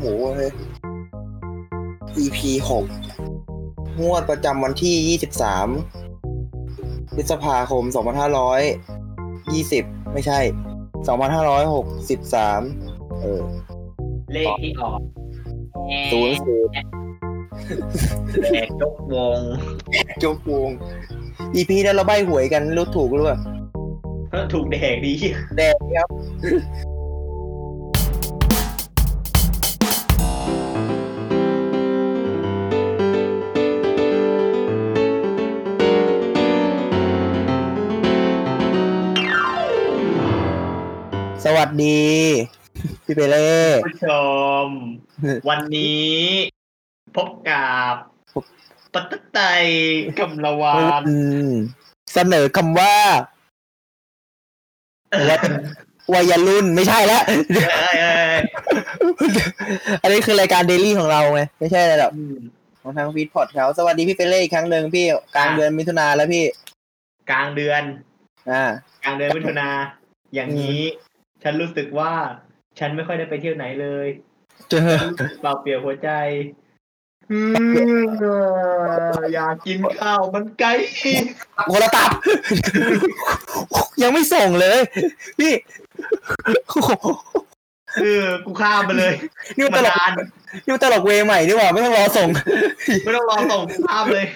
หลอนหูเลย EP หกงวดประจำวันที่ยี่สิบสามพฤษภาคมสองพันห้าร้อยยี่สิบไม่ใช่สองพันห้าร้อยหกสิบสามเออ เลขที่ออกศูนย์ศูนย์แอกยกวงจบวง EP นั้นเราใบหวยกันรู้ถูกหรือเปล่าถูกแดกดีแดงครับ วัสดี พี่เปเล่ผู้ชม วันนี้พบกับปัตตไตยกำละวานอืมเสนอคำว่าวัยวัยรุ่นไม่ใช่แล้วเอ้ยเอ้ยอันนี้คือรายการเดลี่ของเราไงไม่ใช่อะไรหรอกอืมของทางฟีดพอดเขาสวัสดีพี่เปเล่อีกครั้งหนึ่งพี่กลางอะเดือนมิถุนาแล้วพี่ กลางเดือน อ่ากลางเดือนมิถุนาอย่างนี้ ฉันรู้สึกว่า ฉันไม่ค่อยได้ไปเที่ยวไหนเลยเจอเปล่าเปลี่ยวหัวใจอืมอยากกินข้าวมันไก่คนละตับยังไม่ส่งเลยพี่เออกูข้ามไปเลย นี่มันตมาลกนานนี่มันตลกเวย์ใหม่ดีกว่า ไม่ต้องรอส่ง ไม่ต้องรอส่งกูข้ามเลย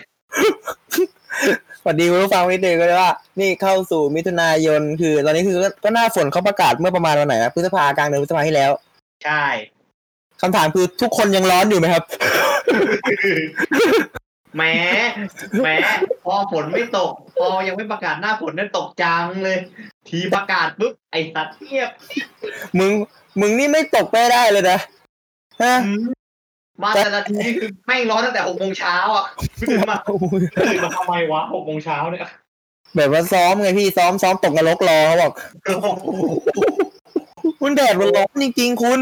สวัสดีคุณผู้ฟังนิดนึงก็เลยว่า นี่เข้าสู่มิถุนายนคือ ตอนนี้คือก็ก็หน้าฝนเขาประกาศเมื่อประมาณวันไหนนะพฤษภากลางเดือนพฤษภาที่แล้ว ใช่คำถามคือทุกคนยังร้อนอยู่ไหมครับ แหม้แหม้พอฝนไม่ตก พอยังไม่ประกาศหน้าฝนนั่นตกจังเลย ทีประกาศปุ๊บไอสัตว์เงียบ มึง มึงนี่ไม่ตกไม่ได้เลยนะฮะอื มมาแต่ละทีนี่คือแม่งร้อนตั้งแต่หกโมงเช้าอะตื่นมาตื่นมาทำไมวะหกโมงเช้าเนี่ยแบบว่าซ้อมไงพี่ซ้อมซ้อมตกนรกรอเขาบอกคุณแดดมันร้อนจริงๆคุณ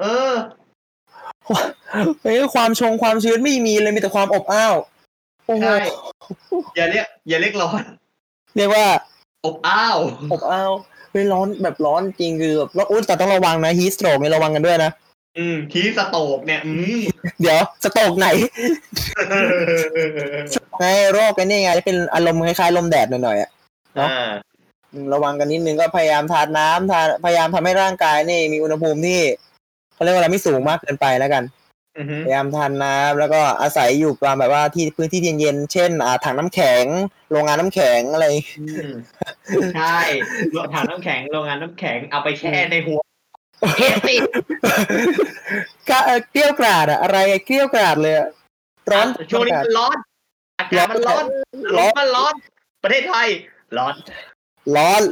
เออเฮ้ยความชงความชื้นไม่มีเลยมีแต่ความอบอ้าวโอ้โหใช่อย่าเรียกอย่าเรียกร้อน เรียกว่า อบอ้าวอบอ้าวเฮ้ยร้อนแบบร้อนจริงคือแบบแล้วอุ้ยแต่ต้องระวังนะฮีสโตรกนี่ระวังกันด้วยนะ อืมทีสโตกเนี่ย อืมเดี๋ยวสโตรกไหนไงโรคกันนี่ไงที่เป็นอารมณ์คล้ายๆลมแดดหน่อยๆอะอ่าอืมระวังกันนิดนึงก็พยายามทานน้ำทานพยายามทำให้ร่างกายนี่มีอุณหภูมิที่เขาเรียกว่าอะไรไม่สูงมากเกินไปแล้วกันอือฮึพยายามทานน้ำแล้วก็อาศัยอยู่ตามแบบว่าที่พื้นที่เย็นๆเช่นอ่าถังน้ำแข็ง โรงงานน้ำแข็งอะไรอืมใช่ถังน้ำแข็งโรงงานน้ำแข็งเอาไปแช่ในหัว เอติก็เอ่อเกลี้ยวกราดอะอะไรเกลี้ยวกราดเลยอะร้อนช่วงนี้มันร้อนอากาศมันร้อนร้ร้ออนนมันร้อน ประเทศไทย ร้อน ร้อน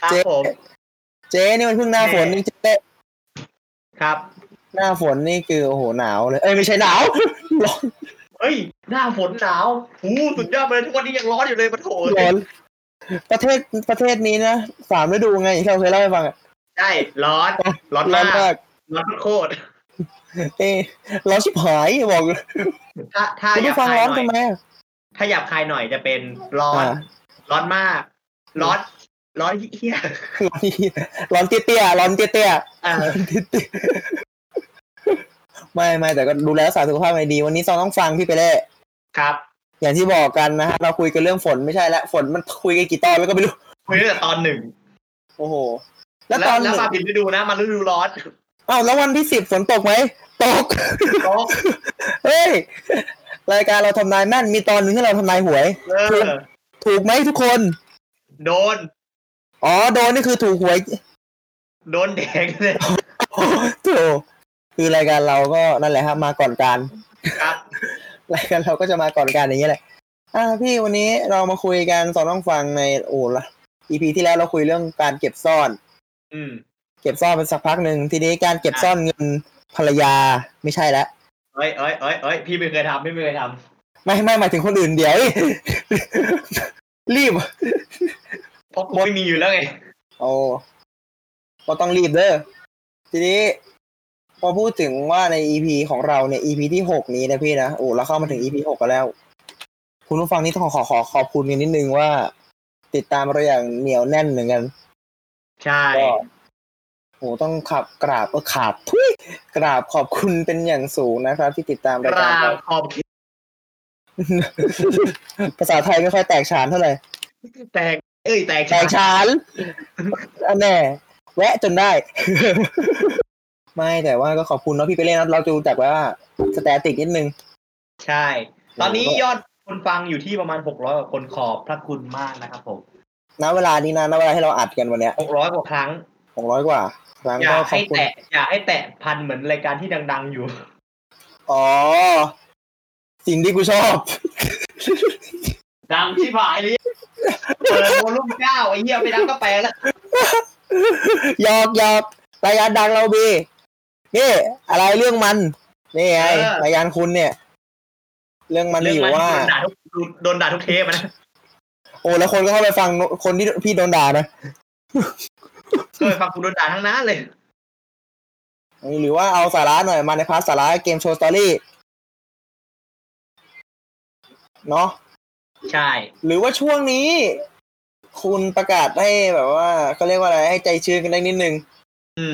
ครับเจ๊ผมเจ๊นี่มันเพิ่งหน้าฝนนี่เจ๊ครับ หน้าฝนนี่คือโอ้โหหนาวเลย เอ้ยไม่ใช่หนาวร้อนเฮ้ย หน้าฝนหนาวหูสุดยอดไปเลยทุกวันนี้ยังร้อนอยู่เลยมาโถร้อน ประเทศประเทศนี้นะสามฤดูไงที่เราเคยเล่าให้ฟังอะใช่ร้อนร้อนร้อมานกมากร้อนโคตรเอ้ยร้อนชิบหายบอกเลยถ้าถ้าคุณอยากผู้ฟังคายร้อนหน่ทำไมอยอะถ้าอยากคายหน่อยจะเป็นร้อนอ่าร้อนมาก ร้อนร้อนเฮี้ยร้อนเตี้ยๆร้อนเตี้ยๆอ่าไม่ไม่แต่ก็ดูแลรักษาสุขภาพให้ดี วันนี้ซองต้องฟังพี่ไปเล่ครับ อย่างที่บอกกันนะฮะเราคุยกันเรื่องฝนไม่ใช่แล้วฝนมันคุยกันกี่ตอนแล้วก็ไม่รู้คุยตั้งแต่ตอนหนึ่งโอ้โห แล้แล้ววตอนหแล้วนึ่งมาผิดฤดูนะมาฤดูร้อนอ้าวแล้ววันที่สิบฝนตกไหมตกโต๊ะเฮ้ยรายการเราทำนายแม่นมีตอนหนึ่งที่เราทำนายหวยเออถูกไหมทุกคน โดน อ๋อโดนนี่คือถูกหวย โดนแดงเลยโถคือรายการเราก็นั่นแหละครับมาก่อนการครับ รายการเราก็จะมาก่อนการอย่างนี้ยแหละอ่าพี่วันนี้เรามาคุยกันสองต้องฟังในโอ้ละ EP ที่แล้วเราคุยเรื่องการเก็บซ่อน อืม เก็บซ่อนเป็นสักพักหนึ่งทีนี้การเก็บซ่อนเงินภรรยาไม่ใช่แล้วเอ้ยเอ้ยเอ้ยเอ้ยพี่ไม่เคยทำพี่ไม่เคยทไม่ไม่หมายถึงคนอื่นเดี๋ยวรีบำเพราะกูไม่มีอยู่แล้วไงโอ้ก็ต้องรีบเด้อทีนี้ พอพูดถึงว่าใน EP ของเราเนี่ย EP ที่หกนี้นะพี่นะโอ้เราเข้ามาถึง EP หกกันแล้ว คุณผู้ฟังนี่ต้องขอขอขอบคุณกันนิดนึงว่า ติดตามเราอย่างเหนียวแน่นเหมือนกัน ใช่ก็โหต้องขับกราบเออขาบทุยกราบขอบคุณเป็นอย่างสูงนะครับ ที่ติดตามกรายการราเราบขอบคุณภาษาไทยไม่ค่อยแตกฉานเท่าไหร่แตกเอ้ยแตกแตกฉานอันแน่แวะจนได้ ไม่แต่ว่าก็ขอบคุณเนาะพี่ไปเล่นนะเราดูจากว่าสแตติกนิดนึง ใช่ ตอนนี้ยอดคนฟังอยู่ที่ประมาณหกร้อยกว่าคนขอบพระคุณมากนะครับผมณเวลานี้นะณเวลาที่เราอัดกันวันเนี้ยหกร้อยกว่าครั้งหกร้อยกว่าครั้งอย่าก็ขอให้บคุณแตะอย่าให้แตะพันเหมือนรายการที่ดัง ๆ อยู่ อ๋อ สิ่งที่กูชอบ ดังที่ผายเลยเปิดโวลุ่มเก้าไอ้เหี้ยไปดังก็แปลแล้วหยอกหยอกรายการดังเราบี นี่อะไรเรื่องมัน นี่ไงเออ รายการคุณเนี่ย เรื่องมันมีอยู่ว่า โดนด่าทุกโดนด่าทุกเทปอะนะโอ้แล้วคนก็เข้าไปฟังคนที่พี่โดนด่านะเคยฟังกูโดนด่าทั้งนั้นเลย หรือว่าเอาสาระหน่อยมาใน part สาระเกมโชว์ story เนาะ ใช่ หรือว่าช่วงนี้ คุณประกาศให้แบบว่าเขาเรียกว่าอะไรให้ใจชื้นกันได้นิดนึงอืม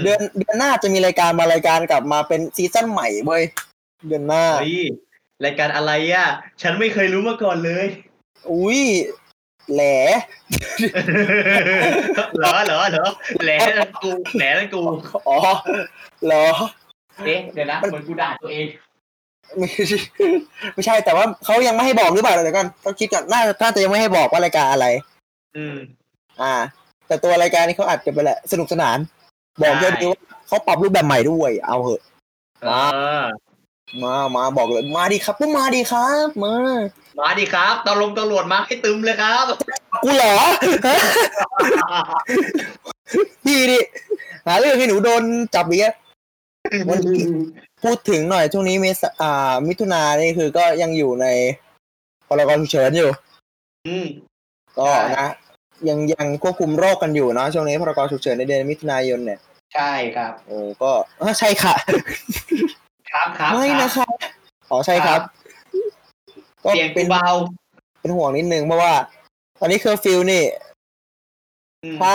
เดือนเดือนหน้าจะมีรายการมารายการกลับมาเป็น season ใหม่เว้ยเดือนหน้าเฮ้ยรายการอะไรอะ ฉันไม่เคยรู้มาก่อนเลย อุ้ยแหลเหรอเหรอเหรอแหล่นั่นกูแหล่นั่นกูอ๋อเหรอเอ๊ะเดี๋ยวนะเหมือนกูด่าตัวเองไม่ใช่ไม่ใช่แต่ว่าเขายังไม่ให้บอกหรือเปล่าเดี๋ยวก่อนต้องคิดก่อนน่าน่าจะยังไม่ให้บอกว่ารายการอะไร อืม อ่า แต่ตัวรายการนี้เขาอัดกันไปแหละสนุกสนาน บอกแค่ใช่นี้ว่าเขาปรับรูปแบบใหม่ด้วย เอาเหอะเออมามาบอกเลย มาดีครับก็มาดีครับ มา มาดิครับตำรวจตำรวจมาให้ตึมเลยครับกูเหรอพี่ดิหาเรื่องให้หนูโดนจับอีกแล้ววันนี้พูดถึงหน่อยช่วงนี้เมษาอ่า มิถุนานี่คือก็ยังอยู่ในพรกฉุกเฉินอยู่ อืมก็ใช่นะ ยังยังควบคุมโรคกันอยู่เนาะช่วงนี้พรกฉุกเฉินในเดือนมิถุนายนเนี่ย ใช่ครับโอ้ก็อะใช่ค่ะ ครับครับไม่ครับนะคะอ๋อใช่ครับ ก็เสียงเป็กูนเบา เป็นห่วงนิดนึงเพราะว่า ตอนนี้เคอร์ฟิวนี่อืมถ้า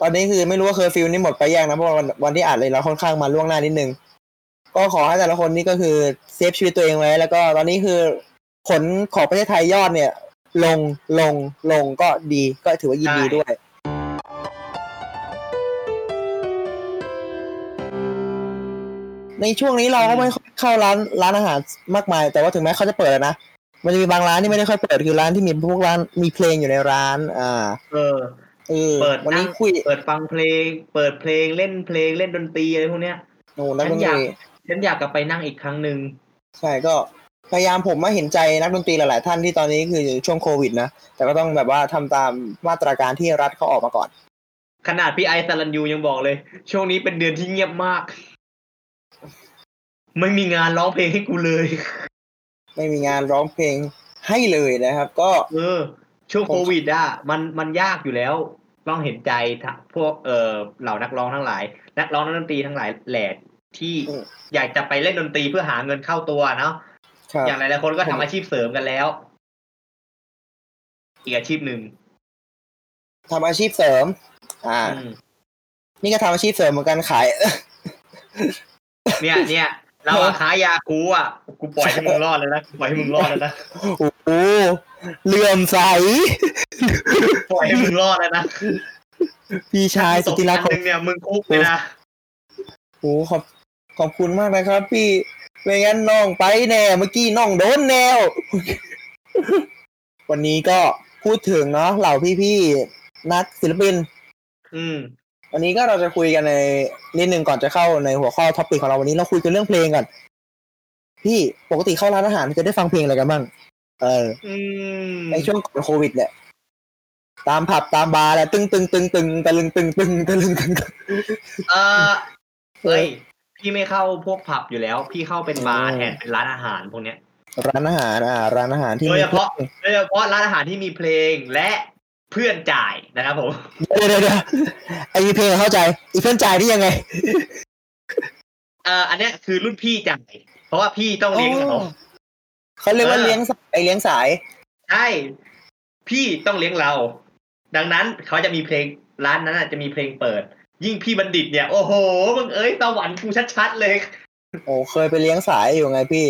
ตอนนี้คือไม่รู้ว่าเคอร์ฟิวนี่หมดไปยังนะเพราะว่าวันวันที่อ่านเลยเราค่อนข้างมาล่วงหน้านิดนึงก็ขอให้แต่ละคนนี่ก็คือ save ชีวิตตัวเองไว้ แล้วก็ตอนนี้คือผลของประเทศไทยยอดเนี่ย ลงลงลงก็ดีก็ถือว่ายินดีด้วย ในช่วงนี้เราก็ไม่ค่อยเข้าร้านร้านอาหารมากมาย แต่ว่าถึงแม้เขาจะเปิดนะมันจะมีบางร้านที่ไม่ได้ค่อยเปิดคือร้านที่มีพวกร้านมีเพลงอยู่ในร้าน อ่า เออเออเปิดวันนี้นั่งคุยเปิดฟังเพลง เปิดเพลงเล่นเพลงเล่นดนตรีอะไรพวกเนี้ยโอ้นักดนฉันตอยากรีฉันอยากกลับไปนั่งอีกครั้งหนึ่งใช่ก็ พยายามผมมาเห็นใจนักดนตรีหลาย ๆ ท่านที่ตอนนี้คืออยู่ช่วงโควิดนะ แต่ก็ต้องแบบว่าทำตามมาตรการที่รัฐเขาออกมาก่อน ขนาดพี่ไอซ์สรันยูยังบอกเลย ช่วงนี้เป็นเดือนที่เงียบมาก ไม่มีงานร้องเพลงให้กูเลย ไม่มีงานร้องเพลงให้เลยนะครับ ก็ เออ ช่วงโควิดอะมันมันยากอยู่แล้วต้องเห็นใจทะพวกเออเหล่านักร้องทั้งหลาย นักร้องนักดนตรีทั้งหลายแหล่ที่อยากจะไปเล่นดนตรีเพื่อหาเงินเข้าตัวเนาะครับ อย่างหลายๆคนก็ทำอาชีพเสริมกันแล้ว อีกอาชีพหนึ่งทำอาชีพเสริม อ่าอืมนี่ก็ทำอาชีพเสริมเหมือนกันขาย เนี่ย เนี่ย เราอะค้ายาคูอะ กูปล่อยให้มึงรอดเลยนะกูปล่อยให้มึงรอดแล้วนะ โอ้โหเหลื่อมใส ปล่อยให้มึงรอดแล้วนะ พี่ชายสุธิรักตขกองอันหนึ่งเนี่ย มึงคุกเลยนะโอ้ขอบขอบคุณมากนะครับพี่ ไม่งั้นน้องไปแน่เมื่อกี้น้องโดนแนว วันนี้ก็พูดถึงเนาะเหล่าพี่ๆนักศิลปิน อืม วันนี้ก็เราจะคุยกันในนิดนึงก่อนจะเข้าในหัวข้อท็อปิกของเราวันนี้เราคุยกันเรื่องเพลงก่อนพี่ปกติเข้าร้านอาหารจะได้ฟังเพลงอะไรกันบ้างเเอออืมในช่วงก่อนโควิดเนี่ยตามผับตามบาร์แหละตึงตึงตึงตึงตะลึงตึงตึงตะลึงตึงตึงเออเฮ้ย พี่ไม่เข้าพวกผับอยู่แล้ว พี่เข้าเป็นบาร์แทนเป็นร้านอาหารพวกเนี้ย ร้านอาหารอ่าร้านอาหารที่โดยมีเฉพาะโดยเฉพาะร้านอาหารที่มีเพลงและเพื่อนจ่ายนะครับผมเดี๋ยวเดี๋ยวเดี๋ยวไอ้เพลงเข้าใจอีเพื่อนจ่ายนี่ยังไงเอ่ออันเนี้ยคือรุ่นพี่จ่ายเพราะว่าพี่ต้องเลี้ยงเขาอ๋อเขาเรียกว่าเออเลี้ยงสายไอเลี้ยงสายใช่พี่ต้องเลี้ยงเรา ดังนั้นเขาจะมีเพลงร้านนั้นน่ะจะมีเพลงเปิด ยิ่งพี่บัณฑิตเนี่ย โอ้โหมึงเอ้ยสวรรค์กูชัดๆเลยโอ้เคยไปเลี้ยงสายอยู่ไงพี่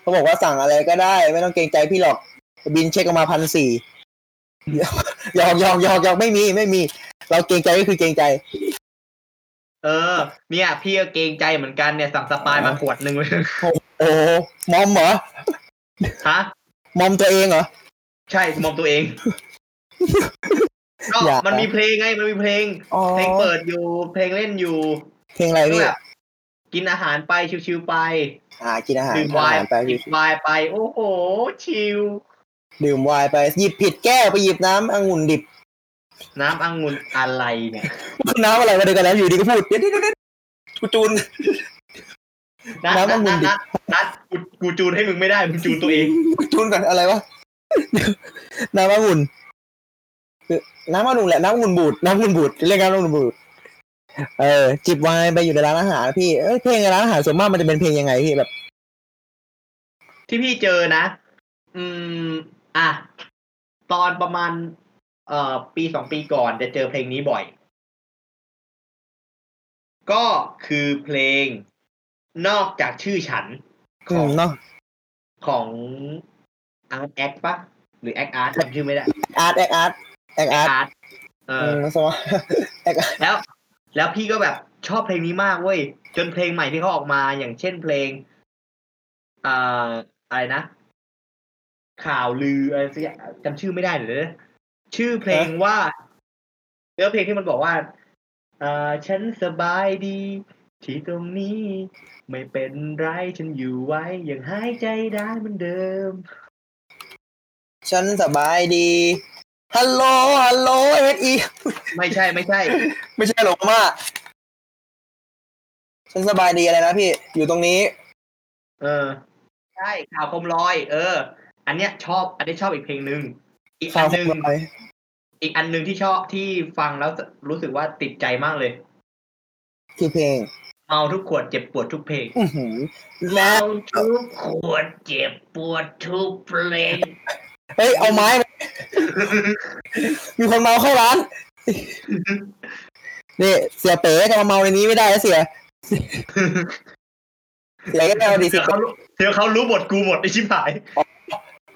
เขาบอกว่าสั่งอะไรก็ได้ ไม่ต้องเกรงใจพี่หรอก บินเช็คออกมาพันสี่ยอกยอกยอกยอกไม่มีไม่มี เราเกรงใจก็คือเกรงใจ เออ เนี่ยพี่ก็เกรงใจเหมือนกันเนี่ยสั่งสปายมาขวดหนึ่งเลยโอ้มอมเหรอฮะมอมตัวเองเหรอใช่มองตัวเอง ก็อย่ามันมีเพลงไงมันมีเพลงอ๋อเพลงเปิดอยู่ เพลงเล่นอยู่ เพลงอะไรก็พี่แบบกินอาหารไปชิวๆไป อ่า กินอาหารดื่มทานไวอาน์หารไปจิบไวน์ไป โอ้โห ชิลดื่มไวน์ไป หยิบผิดแก้วไปหยิบน้ำองุ่นดิบ น้ำองุ่นอะไรเนี่ย น้ำอะไรมาเดียวกันแล้วอยู่ดีก็พูดเดี๋ยวเดี๋ยวเดี๋ยวกูจูนนัดน้ำนัอดงุ่นันดดินัดนัดกูกูจูนให้มึงไม่ได้ มึงจูนตัวเอง จูนก่อนอะไรวะ น้ำองุ่นคือ น้ำองุ่นแหละน้ำองุ่นบูดน้ำองุ่นบูดเรียกน้ำองุ่นบูดเออจิบไวน์ไปอยู่ในร้านอาหารพี่เอ้ยเพลงในร้านอาหารส่วนมากมันจะเป็นเพลงยังไงพี่แบบ ที่พี่เจอนะ อืม อะ ตอนประมาณ เอ่อ ปีสองปีก่อนจะเจอเพลงนี้บ่อย ก็คือเพลงนอกจากชื่อฉัน ขอือมงเนาะของอาร์ตแอคปะหรือแอคอาร์ตจำชื่อไม่ได้อาร์ตแอคอาร์ต แอคอาร์ตอาร์ตเอเอออสมมติแอคอาร์ตแล้ว แล้วพี่ก็แบบชอบเพลงนี้มากเว้ย จนเพลงใหม่ที่เขาออกมาอย่างเช่นเพลงอ่าอะไรนะ ข่าวลืออะไรสักอย่างจำชื่อไม่ได้เลยนะชื่อเพลงว่าเนื้อเพลงที่มันบอกว่าอ่าฉันสบายดี ที่ตรงนี้ ไม่เป็นไรฉันอยู่ไว้ ยังหายใจได้เหมือนเดิม ฉันสบายดี ฮัลโหล ฮัลโหลเอ็ดอีไม่ใช่ไม่ใช่ ไม่ใช่หรอกมาฉันสบายดีอะไรนะพี่ อยู่ตรงนี้ เออ ใช่ข่าวคมลอย เออ อันเนี้ยชอบ อันนี้ชอบอีกเพลงหนึ่งอีกอัข่าวนหนึ่งคมลอยอีกอันหนึ่งที่ชอบที่ฟังแล้วรู้สึกว่าติดใจมากเลย คือเพลง เมาทุกขวดเจ็บปวดทุกเพลงอือหือแม่เมาทุกขวดเจ็บปวดทุกเพลง เฮ้ยเอาไม้มามีคนเมาเข้าร้าน นี่เสียเป๋จะมาเมาในนี้ไม่ได้นะเสีย เสียก็ไม่เอาดิเสีเดี๋ยยวเขารู้เดี๋ยวเขารู้บทกูหมดไอชิบหาย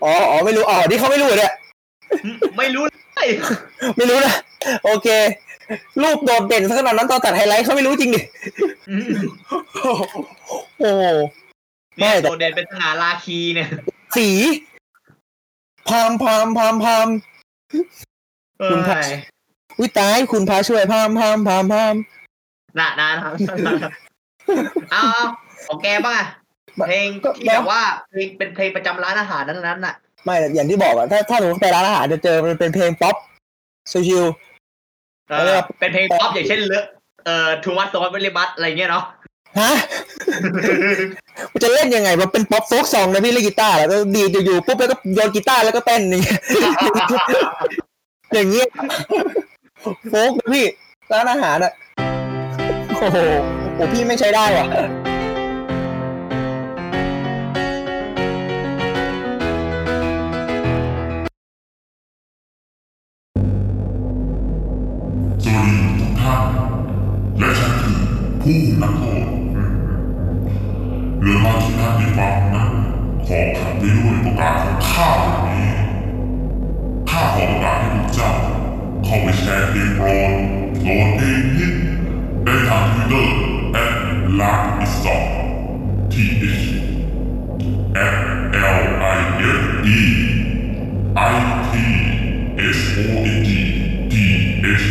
อ๋ออ๋อไม่รู้อ๋อที่เขาไม่รู้เหรอเนี่ย ไม่รู้เลยไม่รู้นะ โอเค รูปโดดเด่นขนาดนั้นตอนตัดไฮไลท์เขาไม่รู้จริงดิ อืมโอ้โห ไม่เนี่ยแต่ โดดเด่นเป็นสง่าราคีเนี่ย สี พามพามพามพามคุณพระเอ้ยวิตายคุณพาช่วยพามพามพามพามน่ะนะนะเอาเอาของแกบ้างอะเพลงที่แบบว่าเพลงเป็นเพลงประจำร้านอาหารนั้นๆน่ะ ไม่อย่างที่บอกอะถ้าถ้าหนูไปร้านอาหารจะเจอมันเป็นเพลงป๊อปชิวเอเอาเลยอครับเป็นเพลงป๊อปอย่างเช่นเลอะเอ่อทูมัสโซนเวลิบัตอะไรเงี้ยเนาะๆฮะมัน จะเล่นยังไงมันเป็นป๊อปโฟกซองนะพี่เล่นกีตาร์แล้วก็ดีดอยู่ๆปุ๊บแล้วก็โยนกีตาร์แล้วก็เต้นอย่างเงี้ยอย่างเงี้ยโฟกนะพี่ร้านอาหารอะโอ้โหโอ้พี่ไม่ใช้ได้ว่ะสวัสดีทุกท่านและฉันคือผู้นักโทษาวที่ท่านได้ฟังนั้นขอขับไปด้วยประกาศของข้าวันนี้ข้าขอประกาศให้ทุกเจ้าเข้าไปแชร์เพลงโปรดโหลดเพลงฮิตได้ทางทวิตเตอร์แอดลาอิสต์ T H F L I F E I T S O N G T H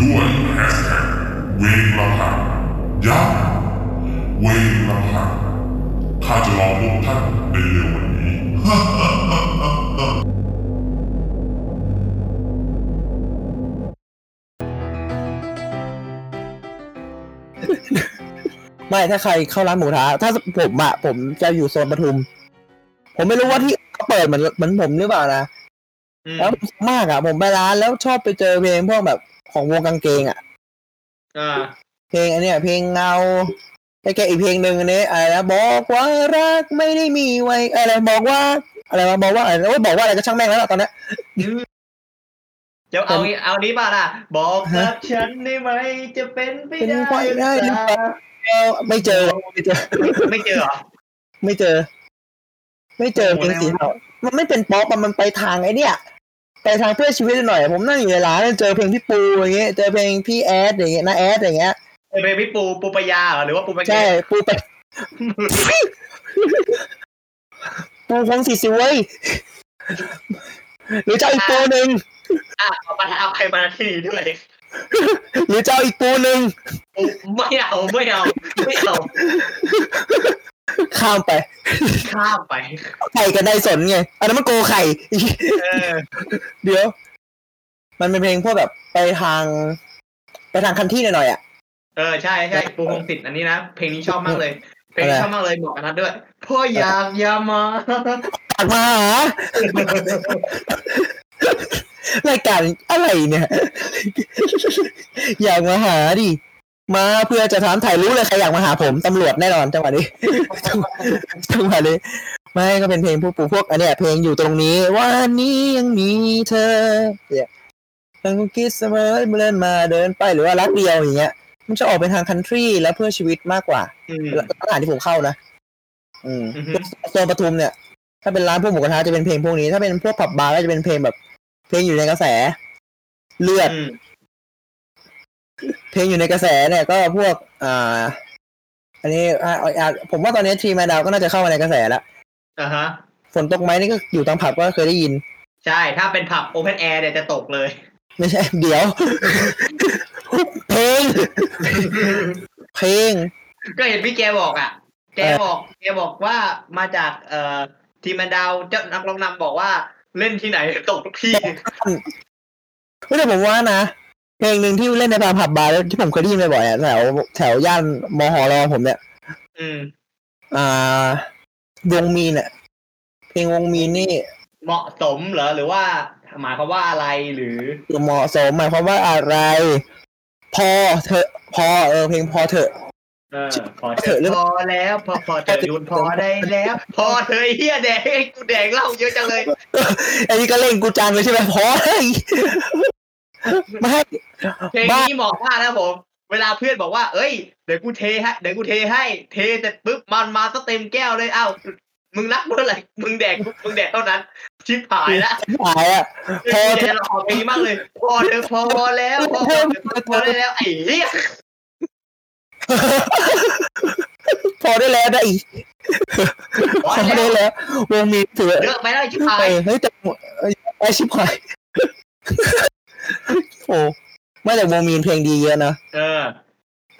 ด้วยแฮชแท็กเวงละพันย้ำเวงละพัน ข้าจะรอพบท่านในเร็ววันนี้ ไม่ถ้าใครเข้าร้านหมูกระทะถ้าผมอะผมจะอยู่โซนปทุม ผมไม่รู้ว่าที่เขาเปิดเหมือนเหมือนผมหรือเปล่านะแล้วมากอะผมไปร้านแล้วชอบไปเจอเพลงพวกแบบของวงกางเกงอะอ่เพลงอันเนี้ยเพลงเงา แกอีกเพลงหนึ่งอันนี้อะไรนะบอกว่ารักไม่ได้มีไว้อะไรบอกว่า อะไรมาบอกว่าอะไรโอ้ยบอกว่าอะไรก็ช่างแม่งแล้วล่ะตอนเนี้ยจะเอางี้เอานี้ป่ะล่ะ บอกกับฉันได้ไหมจะเป็นไปเป็นได้ไปได้หรือเปล่าไม่เจอไม่เจอ ไม่เจอเหรอไม่เจอ ไม่เจอเพลงสีเทามันไม่เป็นป๊อปอะมันไปทางไอ้เนี่ยไปทางเพื่อชีวิตหน่อย ผมนั่งอยู่ในร้านแล้วเจอเพลงพี่ปูอย่างเงี้ยเจอเพลงพี่แอดอย่างเงี้ยนะแอดอย่างเงี้ย เป็นพี่ปูปูปายาเหรอหรือว่าปูปายาใช่ปูไปปูคงสีสิเว้ยหรือจะเอาอีกปูหนึ่งอะเอาประธานเอาใครมาที่นี่ด้วยหรือจะเอาอีกปูหนึ่งปูไม่เอาไม่เอาไม่เอาข้ามไป ข้ามไปไข่กับไดสนไงอันนั้นมันโกไข่เออเดี๋ยว มันเป็นเพลงพวกแบบไปทาง ไปทางคันที่หน่อยๆอะ เออใช่ใช่ปูพงศิษฐ์อันนี้นะเพลงนี้ชอบมากเลยเพลงนี้ชอบมากเลยเหมาะกับนัดด้วยพ่ออยากอยามาอยากมาหารายการอะไรเนี่ย อยากมาหาดิมาเพื่อจะถามถ่ายรู้เลยใครอยากมาหาผมตำรวจแน่นอนจังหวะนี้จังหวะนี้ไม่ก็เป็นเพลงพวกปู่พวกอันเนี้ยเพลงอยู่ตรงนี้วันนี้ยังมีเธอเนี่ยยังคงคิดเสมอเมื่อเดินมาเดินไปหรือว่ารักเดียวอย่างเงี้ย มันจะออกไปทางคันทรีและเพื่อชีวิตมากกว่าอืมร้านอาหารที่ผมเข้านะอืมอือฮึโซนปทุมเนี่ย ถ้าเป็นร้านพวกหมูกระทะจะเป็นเพลงพวกนี้ ถ้าเป็นพวกผับบาร์ก็จะเป็นเพลงแบบ เพลงอยู่ในกระแส เลือดอืมเพลงอยู่ในกระแสเนี่ยก็พวก อ่า อันนี้อ่าอ่าผมว่าตอนนี้ทีมาดาวก็น่าจะเข้ามาในกระแสแล้วอ่าฮะฝนตกไหมนี่ก็อยู่ตามผับก็เคยได้ยิน ใช่ ถ้าเป็นผับโอเพนแอร์เนี่ยจะตกเลย ไม่ใช่ เดี๋ยว เพลง เพลง ก็เห็นพี่แกบอกอะ แกเออบอก แกบอกว่ามาจากเอ่อทีมแมนดาวเจ้านักร้องนำบอกว่าเล่นที่ไหนตกทุกที่ไม่แต่ผมว่านะเพลงหนึ่งที่เล่นในตามผับบาร์แล้วที่ผมเคยได้ยินบ่อยๆอะแถวแถวย่านมหรอผมเนี่ย อืม อ่าวงมีนอะเพลงวงมีนนี่ เหมาะสมเหรอหรือว่าหมายความว่าอะไรหรือ เหมาะสมหมายความว่าอะไร พอเถอะพอเออเพลงพอเถอะเออพอเถอะเรื่องพอแล้วพอพอเธอหยุดพอได้แล้ว พอเธอไอ้เฮียแดงไอ้กูแดงเหล่าเยอะจังเลยอันนี้ก็เล่นกูจังเลยใช่ไหมพอเฮ้ยไม่ให้เพลงนี้เหมาะมากนะผมเวลาเพื่อนบอกว่า เอ้ย เดี๋ยวกูเทให้ เดี๋ยวกูเทให้ เทเสร็จปุ๊บมันมาซะเต็มแก้วเลยเอ้า มึงรักเมื่อไหร่มึงแดกปุ๊บมึงแดกเท่านั้น ชิบหายละหายอะพพออเถเธอะอเราขอเพลงนี้มากเลย พอเธอพอแล้วพอพอพอได้แล้วไอ้เหี้ยพอได้แล้วได้อีกพอพอแล้ได้วแล้ววงมีนถือเยอะไปแล้วชิบหาเอยอเฮ้ยแต่เอ้ยไอชิบหายโอ้ไม่แต่วงมีนเพลงดีเยอะนะเออ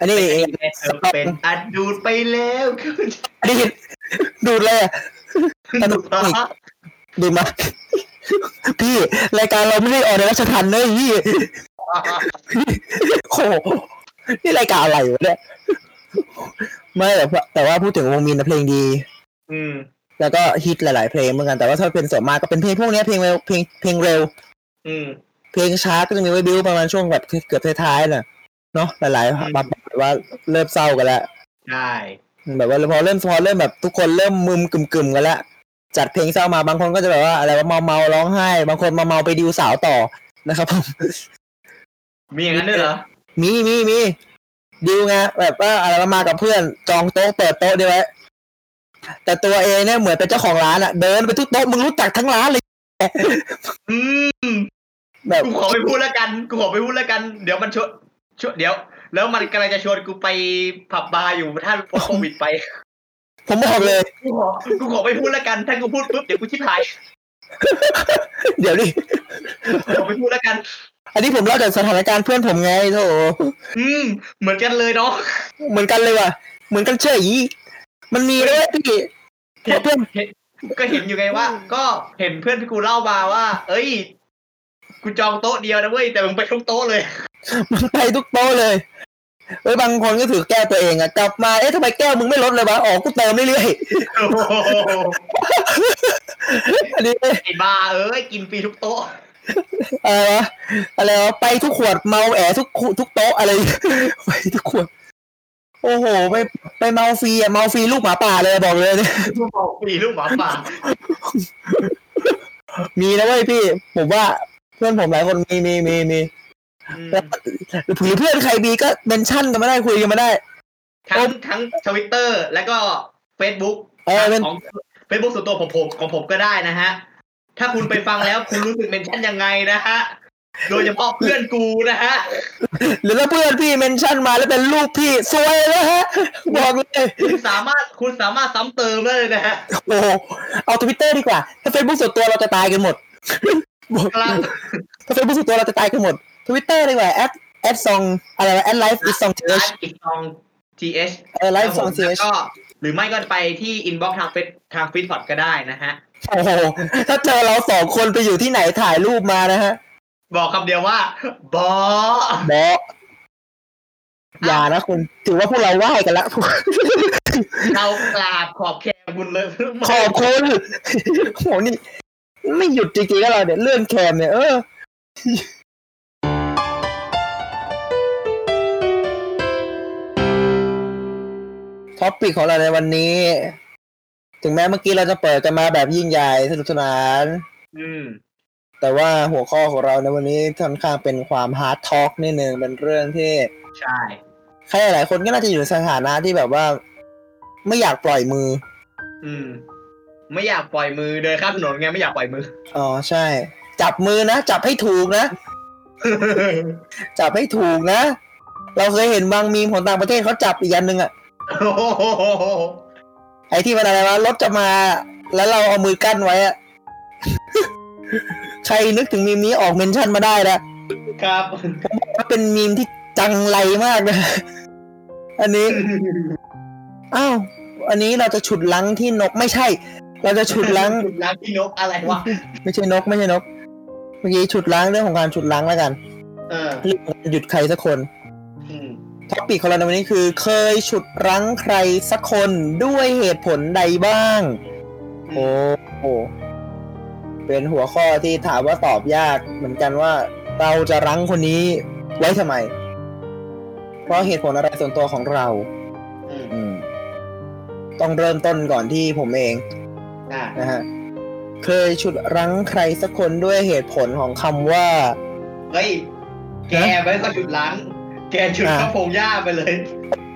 อันนี้เองเธอเป็นอัดดูดไปแล้วคืออันนี้ดูดเลยอะดูดมาดูมาพี่รายการเราไม่ได้ออกในราชทันเลยพี่โอ้โหนี่รายการอะไรวะเนี่ยไม่แต่ว่าแต่ว่าพูดถึงวงมีนนะเพลงดี อืม แล้วก็ฮิตหลาย ๆ เพลงเหมือนกันแต่ว่าถ้าเป็นส่วนมากก็เป็นเพลงพวกเนี้ยเพลงเร็วเพลงเพลงเร็ว อืม เพลงช้าก็จะมีไว้บิวประมาณช่วงแบบเกือบท้ายๆน่ะ เนาะหลายๆแบบแบบว่าเริ่มเศร้ากันแล้วใช่แบบว่าพอเริ่มพอเริ่มแบบทุกคนเริ่มมึมกึ่มๆกันแล้วจัดเพลงเศร้ามาบางคนก็จะแบบว่าอะไรว่าเมาเมาๆร้องไห้ บางคนมาเมาๆไปดิวสาวต่อนะครับผมมีอย่างนั้นด้วยเหรอมีมีมีดิวไงแบบว่าอะไรว่ามากับเพื่อนจองโต๊ะเปิดโต๊ะดีไว้แต่ตัวเองเนี่ยเหมือนเป็นเจ้าของร้านอะเดินไปทุกโต๊ะมึงรู้จักทั้งร้านเลยอืมแบบกูขอไปพูดแล้วกันกูขอไปพูดแล้วกัน เดี๋ยวมันชวน ชวนเดี๋ยว แล้วมันกำลังจะชวนกูไปผับบาร์อยู่ถ้าพ้นโควิดไป ผมบอกเลย กูขอกูขอไปพูดแล้วกัน ถ้ากูพูดปุ๊บเดี๋ยวกูชิบหายเดี๋ยวดิขอไปพูดแล้วกัน อันนี้ผมเล่าจากสถานการณ์เพื่อนผมไงโถอืม เหมือนกันเลยเนาะเหมือนกันเลยว่ะ เหมือนกันเฉยมันมีเลยพี่เห็นเพื่อนเห็นก็เห็นอยู่ไงว่า ก็เห็นเพื่อนที่กูเล่ามาว่า เอ้ย กูจองโต๊ะเดียวนะเว้ยแต่มึงไปทุกโต๊ะเลย มันไปทุกโต๊ะเลยเฮ้ยบางคนก็ถือแก้วตัวเองอะกลับมาเอ๊ะทำไมแก้วมึงไม่ลดเลยวะอ๋อกูเติมเรื่อยโอ้โหๆอันนี้ไอ้บ้าเอ้ยกินฟรีทุกโต๊ะอะไรวะอะไรวะไปทุกขวดเมาแอทุกขวทุกโต๊ะอะไรไปทุกขวด โอ้โห ไปไปเมาฟรีอะเมาฟรีลูกหมาป่าเลยบอกเลยเนี่ยบอกฟรีลูกหมาป่า มีนะเว้ยพี่ ผมว่า เพื่อนผมหลายคนมีมีมีมีอืม หรือเพื่อนใครมีก็ mention กันมาได้คุยกันมาได้ ทั้งทั้งทวิตเตอร์แล้วก็เฟซบุ๊กเออเป็นของเฟซบุ๊กส่วนตัวผมผมของผมก็ได้นะฮะ ถ้าคุณไปฟังแล้วคุณรู้สึก mention ยังไงนะฮะโดยเฉพาะเพื่อนกูนะฮะ หรือถ้าเพื่อนพี่ mention มาแล้วเป็นรูปพี่สวยแล้วฮะ บอกเลยคุณสามารถคุณสามารถซ้ำเติมได้เลยนะฮะ โอ้โหเอาทวิตเตอร์ดีกว่า ถ้าเฟซบุ๊กส่วนตัวเราจะตายกันหมดบอกครับถ้าเฟซบุ๊กส่วนตัวเราจะตายกันหมด ทวิตเตอร์ดีกว่าแอดแอดซองอะไรวะแอดไลฟ์อีซองเชไลฟ์อีกซอง th เออไลฟ์ซองเชแล้วก็หรือไม่ก็ไปที่อินบ็อกซ์ทางเฟซทางฟิตพอดก็ได้นะฮะโอ้โหถ้าเจอเราสองคนไปอยู่ที่ไหนถ่ายรูปมานะฮะ บอกคำเดียวว่าบอบออย่านะคุณ ถือว่าพวกเราไหว้กันละเรากราบขอบแคร์บุญเลยขอบคุณโหนี่ ไม่หยุดจริงๆก็เราเนี่ยเรื่องแคมเนี่ยเออ topic ของเราในวันนี้ ถึงแม้เมื่อกี้เราจะเปิดกันมาแบบยิ่งใหญ่สนุกสนาน อืม แต่ว่าหัวข้อของเราในวันนี้ค่อนข้างเป็นความ hard talk นิดนึงเป็นเรื่องที่ ใช่ ใครหลายๆคนก็น่าจะอยู่ในสถานะที่แบบว่า ไม่อยากปล่อยมือ อืม ไม่อยากปล่อยมือเดินข้ามถนนไงไม่อยากปล่อยมือ อ๋อใช่ จับมือนะ จับให้ถูกนะ จับให้ถูกนะ เราเคยเห็นบางมีมของต่างประเทศเขาจับอีกอันหนึ่งอะโอ้โห ไอ้ที่มันอะไรวะรถจะมา แล้วเราเอามือกั้นไว้อะใครนึกถึงมีมนี้ออกเมนชั่นมาได้นะครับว่าเป็นมีมที่จังไรมากนะอันนี้อ้าวอันนี้เราจะฉุดลังที่นกไม่ใช่ เราจะฉุดลังฉุดล้างพี่นกอะไรวะไม่ใช่นกไม่ใช่นกเมื่อกี้ฉุดล้างเรื่องของการฉุดล้างแล้วกันเออเรื่องของการหยุดใครสักคนอืม ท็อปิกของเราในวันนี้คือเคยฉุดรั้งใครสักคนด้วยเหตุผลใดบ้าง โอ้โห เป็นหัวข้อที่ถามว่าตอบยากเหมือนกันว่าเราจะรั้งคนนี้ไว้ทำไม เพราะเหตุผลอะไรส่วนตัวของเราอืมอืมต้องเริ่มต้นก่อนที่ผมเองอ่านะฮะ เคยฉุดรั้งใครสักคนด้วยเหตุผลของคำว่า เฮ้ย แกไปก็ฉุดล้าง แกฉุดอะเข้าพงหญ้าไปเลย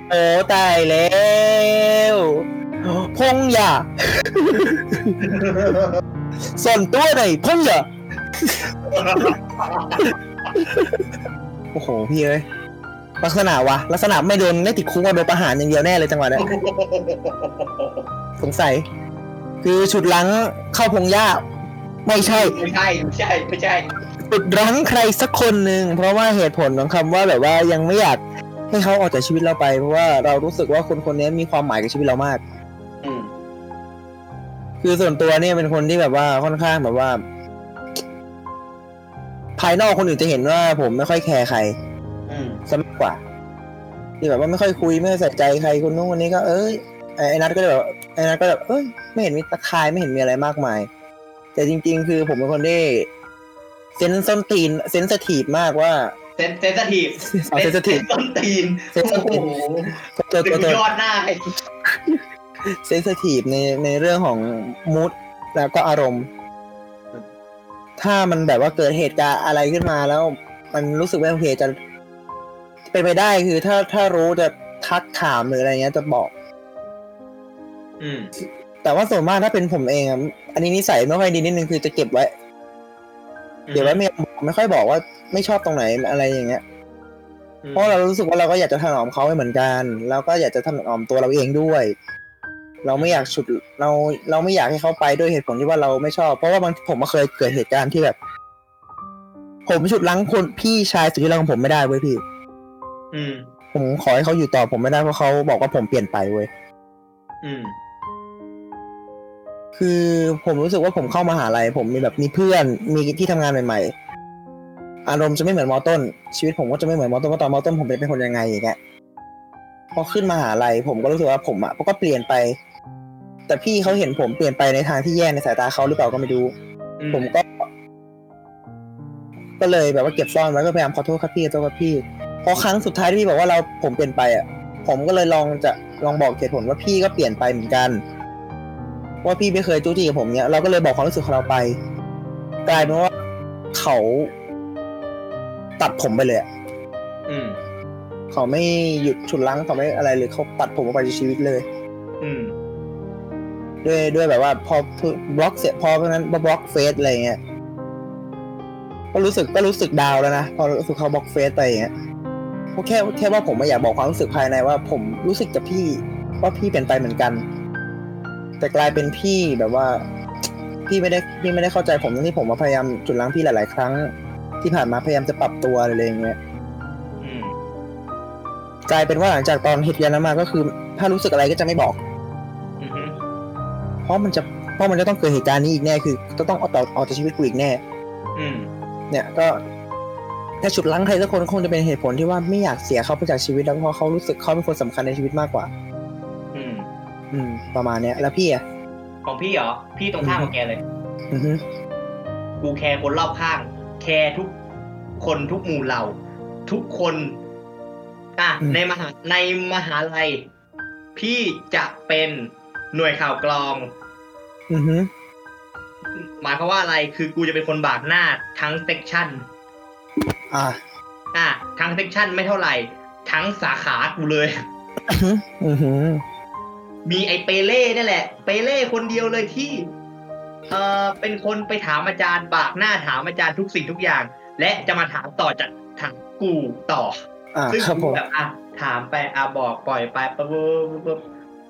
โอ้ตายแล้วพงอย่าส่วนตัวหน่อยพงอย่าโอ้โหพี่เอ้ยลักษณะวะลักษณะไม่โดนไม่ติดคุกว่าโดนประหารอย่างเดียวแน่เลยจังหวะเนี้ยสงสัย คือฉุดลังเข้าพงหญ้า ไม่ใช่ ไม่ใช่ ไม่ใช่ ไม่ใช่ฉุ ดรั้งใครสักคนหนึ่งเพราะว่าเหตุผลของคำว่าแบบว่ายังไม่อยากให้เขาออกจากชีวิตเราไป เพราะว่าเรารู้สึกว่าคนคนนี้มีความหมายกับชีวิตเรามากอืมคือส่วนตัวเนี่ยเป็นคนที่แบบว่าค่อนข้างแบบว่า ภายนอกคนอื่นจะเห็นว่า ผมไม่ค่อยแคร์ใครอืมซะมากกว่า ที่แบบว่าไม่ค่อยคุยไม่ค่อยใส่ใจใครคนนู้นคนนี้ก็เอ้ยไอ้ไอ้นัทก็จะแบบไอ้นัทก็แบบเอ้ยไม่เห็นมีตะคายไม่เห็นมีอะไรมากมาย แต่จริง ๆ คือผมเป็นคนที่ เซนส้นตีนเซนสทีฟมากว่าเซนเซนสทีฟเซนสทีฟต้นตีนเซนซิทีฟโอ้โหตัวดึตัวงตัวยอดหน้าให้เซนสทีฟในในเรื่องของมูดแล้วก็อารมณ์ ถ้ามันแบบว่าเกิดเหตุการณ์อะไรขึ้นมาแล้ว มันรู้สึกไม่โอเคจะเป็นไปได้คือถ้าถ้ารู้จะทักถามหรืออะไรเงี้ยจะบอก อืม แต่ว่าส่วนมากถ้าเป็นผมเองอะอันนี้นิสัยไม่ค่อยดีนิดนึงคือจะเก็บไว้ เก็บไว้ไม่ไม่ค่อยบอกว่าไม่ชอบตรงไหนอะไรอย่างเงี้ย เพราะเรารู้สึกว่าเราก็อยากจะถนอมเขาให้เหมือนกันแล้วก็อยากจะถนอมตัวเราเองด้วย เราไม่อยากฉุดเราเราไม่อยากให้เขาไปด้วยเหตุผลที่ว่าเราไม่ชอบ เพราะว่าบางผมมาเคยเกิดเหตุการณ์ที่แบบ ผมฉุดลังคนพี่ชายสุดที่รักของผมไม่ได้เว้ยพี่ อืม ผมขอให้เขาอยู่ต่อผมไม่ได้เพราะเขาบอกว่าผมเปลี่ยนไปเว้ย อืม คือผมรู้สึกว่าผมเข้ามาหาลัยผมมีแบบมีเพื่อนมีที่ทำงานใหม่ๆ อารมณ์จะไม่เหมือนมอต้น ชีวิตผมก็จะไม่เหมือนมอต้นเพราะตอนมอต้นผมเป็นคนยังไงอย่างเงี้ยพอขึ้นมหาลัยผมก็รู้สึกว่าผมอะก็เปลี่ยนไป แต่พี่เขาเห็นผมเปลี่ยนไปในทางที่แย่ในสายตาเขาหรือเปล่าก็ไม่รู้อืผมก็ ก็เลยแบบว่าเก็บซ่อนไว้ก็พยายามขอโทษครับพี่ขอโทษครับพี่พอครั้งสุดท้ายที่พี่บอกว่าเราผมเปลี่ยนไปอะ ผมก็เลยลองจะลองบอกเหตุผลว่าพี่ก็เปลี่ยนไปเหมือนกัน ว่าพี่ไม่เคยจู้จี้กับผมเนี้ยเราก็เลยบอกความรู้สึกของเราไป กลายเป็นว่าเขาตัดผมไปเลยอะอืม เขาไม่หยุดฉุดรั้งเขาไม่อะไรเลยเขาตัดผมออกไปจากชีวิตเลย อืม ด้วยด้วยแบบว่า พอบล็อกเสร็จพอเพราะนั้นบล็อกเฟซอะไรเงี้ยก็รู้สึกก็รู้สึก down แล้วนะพอรู้สึกเขาบล็อกเฟซไปอย่างเงี้ยก็แค่แค่ว่าผมไม่อยากบอกความรู้สึกภายในว่า ผมรู้สึกกับพี่ว่าพี่เปลี่ยนไปเหมือนกัน แต่กลายเป็นพี่แบบว่าพี่ไม่ได้พี่ไม่ได้เข้าใจผมทั้งที่ผมมาพยายามจุดล้างพี่หลาย ๆ ครั้ง ที่ผ่านมาพยายามจะปรับตัวอะไรอย่างเงี้ยอืมกลายเป็นว่าหลังจากตอนเหตุการณ์นั้นมาก็คือ ถ้ารู้สึกอะไรก็จะไม่บอกอืมเพราะมันจะเพราะมันจะต้องเกิดเหตุการณ์นี้อีกแน่คือจะต้องเอาต่อออกจากชีวิตกูอีกแน่อืมเนี่ย ก็ถ้าฉุดลั้งใครสักคนคงจะเป็นเหตุผลที่ว่าไม่อยากเสียเขาไปจากชีวิตแล้วเพราะเขารู้สึกเขาเป็นคนสำคัญในชีวิตมากกว่าอืม อืม ประมาณเนี้ย แล้วพี่อะของพี่เหรอ พี่ตรงข้ามกับแกเลยอือฮึกูแคร์คนรอบข้าง แคร์ทุกคนทุกหมู่เหล่า ทุกคน อะ ในมหาในมหาลัย พี่จะเป็นหน่วยข่าวกรอง อือฮึหมายความว่าอะไร คือกูจะเป็นคนบากหน้าทั้ง section อ่า อะทั้ง section ไม่เท่าไหร่ ทั้งสาขากูเลย อือฮึอือฮึ มีไอเปเล่นี่แหละ เปเล่คนเดียวเลยที่ เออเป็นคนไปถามอาจารย์บากหน้าถามอาจารย์ทุกสิ่งทุกอย่าง และจะมาถามต่อจากทางกูต่ออ่าซึ่งครับผกูมแบบอะถามไปอะบอกปล่อยไปปุ๊บปุ๊บปุ๊บปุ๊บ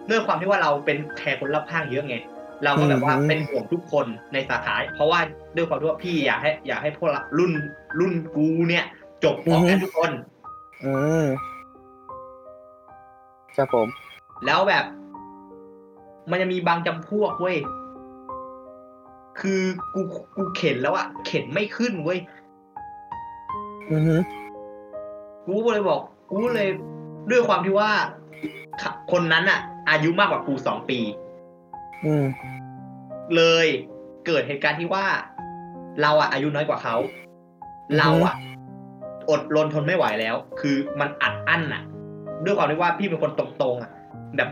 ด้วยความที่ว่าเราเป็นแคร์คนรอบข้างเยอะไงเราก็แบบว่าเป็นห่วงทุกคนในสาขา เพราะว่าด้วยความที่ว่าพี่อยากให้ อยากให้พวกเรารุ่นรุ่นกูเนี่ย จบพร้อมกันทุกคน อืมครับผม แล้วแบบ มันจะมีบางจำพวกเว้ย คือกูกูเข็นแล้วอะเข็นไม่ขึ้นเว้ย อือฮึกูก็เลยบอก กูก็เลยด้วยความที่ว่าค่ะคนนั้นอะอายุมากกว่ากูสองปี อืม เลยเกิดเหตุการณ์ที่ว่า เราอะอายุน้อยกว่าเขา เราอะอดรนทนไม่ไหวแล้ว คือมันอัดอั้นอะด้วยความที่ว่าพี่เป็นคนตรงๆอะแบบ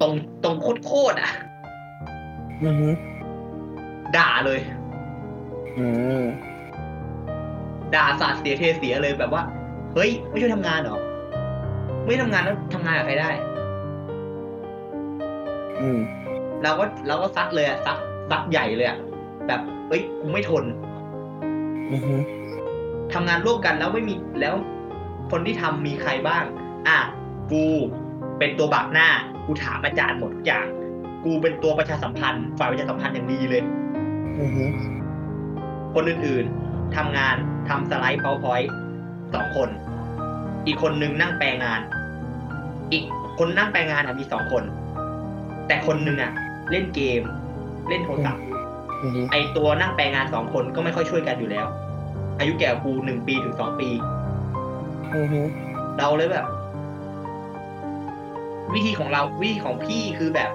ตรงตรงโคตรๆอะอือฮึด่าเลยอืมด่าสาดเสียเทเสียเลยแบบว่า เฮ้ย ไม่ช่วยทำงานเหรอ ไม่ทำงานแล้วทำงานกับใครได้อืมเราก็เราก็ซัดเลยอะซัดซัดใหญ่เลยอะแบบเอ้ยกูไม่ทนอือฮึทำงานร่วมกันแล้วไม่มีแล้ว คนที่ทำมีใครบ้าง อะ กูเป็นตัวบักหน้า กูถามอาจารย์หมดทุกอย่าง กูเป็นตัวประชาสัมพันธ์ฝ่ายประชาสัมพันธ์อย่างดีเลยอือฮึคนอื่นๆทำงานทำสไลด์ powerpoint สองคน อีกคนนึงนั่งแปลงาน อีกคนนั่งแปลงานอะมีสองคน แต่คนนึงอะ เล่นเกม เล่นโทรศัพท์อือฮึไอตัวนั่งแปลงานสองคนก็ไม่ค่อยช่วยกันอยู่แล้ว อายุแก่กว่ากูหนึ่งปีถึงสองปีอือฮึเราเลยแบบ วิธีของเราวิธีของพี่คือแบบ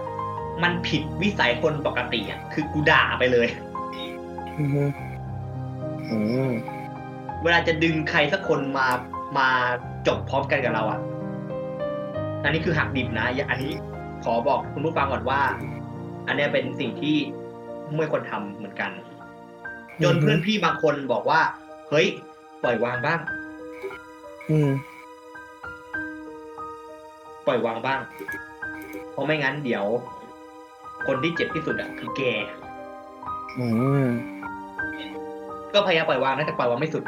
มันผิดวิสัยคนปกติอะคือกูด่าไปเลยอือฮึอืมเวลาจะดึงใครสักคนมามาจบพร้อมกันกับเราอะ อันนี้คือหักดิบนะอย่าอันนี้ขอบอกคุณผู้ฟังก่อนว่า อันเนี้ยเป็นสิ่งที่ไม่ควรทำเหมือนกัน จนเพื่อนพี่บางคนบอกว่า เฮ้ย ปล่อยวางบ้าง อืม ปล่อยวางบ้าง เพราะไม่งั้นเดี๋ยว คนที่เจ็บที่สุดอะคือแกอืมก็พยายามปล่อยวางนะแต่ปล่อยวางไม่สุด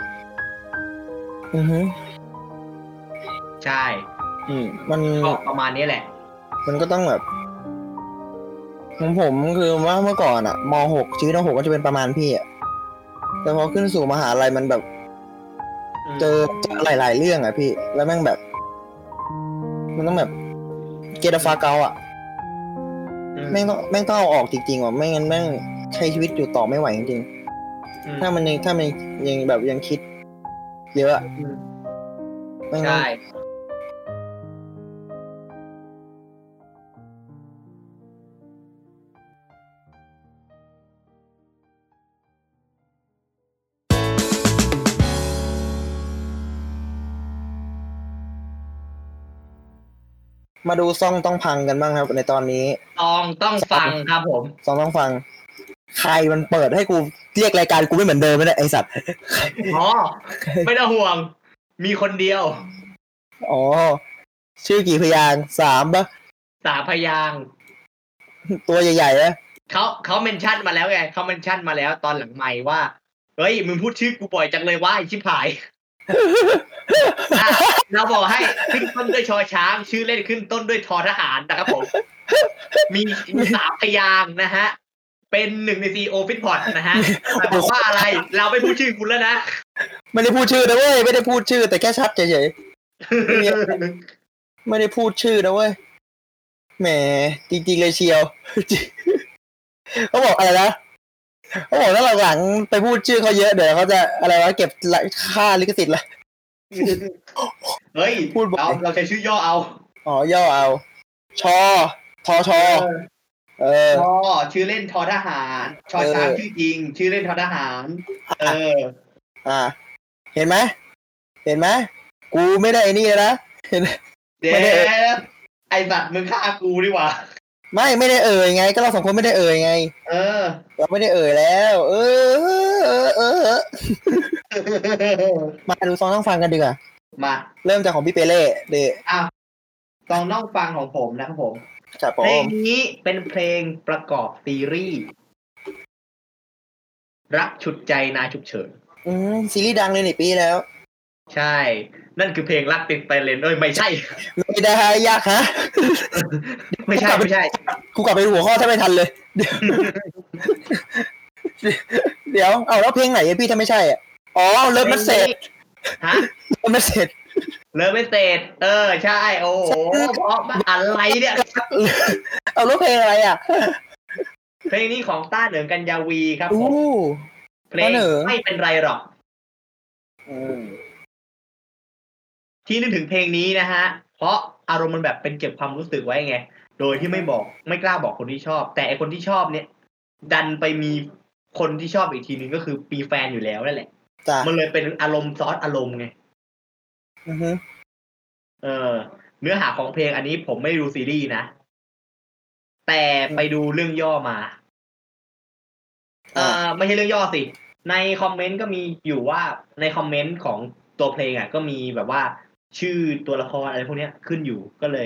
อือฮึใช่อืมมันก็ประมาณนี้แหละ มันก็ต้องแบบของผมคือว่าเมื่อก่อนอะมหกชีวิตมหกก็จะเป็นประมาณพี่อะแต่พอขึ้นสู่มหาลัยมันแบบ เจอเจอหลาย ๆ เรื่องอะพี่ แล้วแม่งแบบ มันต้องแบบเกตฟาเกาอะอืมแม่งต้องแม่งต้องเอาออกจริงๆว่ะไม่งั้นแม่งใช้ชีวิตอยู่ต่อไม่ไหวจริงอืมๆถ้ามันยังถ้ามันยังแบบยังคิด เยอะอะอืมแม่งใช่ มาดูซ่องต้องพังกันบ้างครับ ในตอนนี้ต้องต้องฟังครับผมซ่องต้องฟัง ใครมันเปิดให้กูเรียกรายการกูไม่เหมือนเดิมไม่ได้ไอสัตว์อ๋อไม่ต้องห่วง มีคนเดียว อ๋อ ชื่อกี่พยางค์สามปะสามพยางค์ตัวใหญ่ๆนะเขาเขาเมนชั่นมาแล้วไงเขาเมนชั่นมาแล้วตอนหลังใหม่ว่า เฮ้ยมึงพูดชื่อกูบ่อยจังเลยว่าไอชิบหายอะ เราบอกให้ขึ้นต้นด้วยชอช้าง ชื่อเล่นขึ้นต้นด้วยทอทหารนะครับผม มีมีสามพยางค์นะฮะ เป็นหนึ่งใน CEO ฟิตพอร์ตนะฮะแต่บอกว่าอะไร เราไม่พูดชื่อคุณแล้วนะ ไม่ได้พูดชื่อนะเว้ย ไม่ได้พูดชื่อ แต่แค่ชัดเฉยๆไม่ได้พูดชื่อนะเว้ย แหม จริงๆเลยเชียว เขาบอกอะไรนะ เขาบอกถ้าหลังๆไปพูดชื่อเขาเยอะเดี๋ยวเขาจะอะไรวะเก็บค่าลิขสิทธิ์ละเฮ้ยพูดบ่อยเราเราใช้ชื่อย่อเอาอ๋อย่อเอาชอทอชอเออชอชื่อเล่นทอทหารชอช้างเออชื่อจริง ชื่อเล่นทอทหาร เออ อ่า เห็นไหมเห็นไหมกูไม่ได้ไอ้นี่เลยนะเห็นเดี๋ยไม่ได้วไอสัตว์มึงฆ่ากูดีกว่า ไม่ไม่ได้เอ่ยไง ก็เราสองคนไม่ได้เอ่ยไง เออ เราไม่ได้เอ่ยแล้ว เออเออเออเออมาดูซองต้องฟังกันดีกว่ามาเริ่มจากของพี่เปเล่เดอะตองน้องฟังของผมนะครับผมครับผเพลงมนี้เป็นเพลงประกอบซีรีส์รักฉุดใจนายฉุกเฉิน อืมซีรีส์ดังเลยในปีแล้ว ใช่ นั่นคือเพลงรักติดไตเลนเอ้ยไม่ใช่ ไม่ได้ยากฮะ ไม่ใช่ไม่ใช่กูกลับไปดูหัวข้อถ้าไม่ทันเลย เดี๋ยวเอาแล้วเพลงไหนอะพี่ถ้าไม่ใช่อะอ๋อ Love Message ฮะ Love Message Love ไม่เสร็จเออใช่ โอ้โหเพราะมันอะไรเนี่ยเอาแล้วเพลงอะไรอะเพลงนี้ของต้าเหนิงกัญญาวีครับผม อู้เพลงต้าเหนิงไม่เป็นไรหรอกอืมที่นึกถึงเพลงนี้นะฮะ เพราะ อารมณ์มันแบบเป็นเก็บความรู้สึกไว้ไง โดยที่ไม่บอกไม่กล้าบอกคนที่ชอบ แต่ไอคนที่ชอบเนี่ย ดันไปมีคนที่ชอบอีกทีนึงก็คือปีแฟนอยู่แล้วนั่นแหละจ้ะมันเลยเป็นอารมณ์ซอสอารมณ์ไงอือฮึเออ เนื้อหาของเพลงอันนี้ผมไม่ได้ดูซีรีส์นะ แต่ไปดูเรื่องย่อมาเออไม่ใช่เรื่องย่อสิ ในคอมเมนต์ก็มีอยู่ว่าในคอมเมนต์ของตัวเพลงอะ ก็มีแบบว่า ชื่อตัวละครอะไรพวกเนี้ยขึ้นอยู่ก็เลย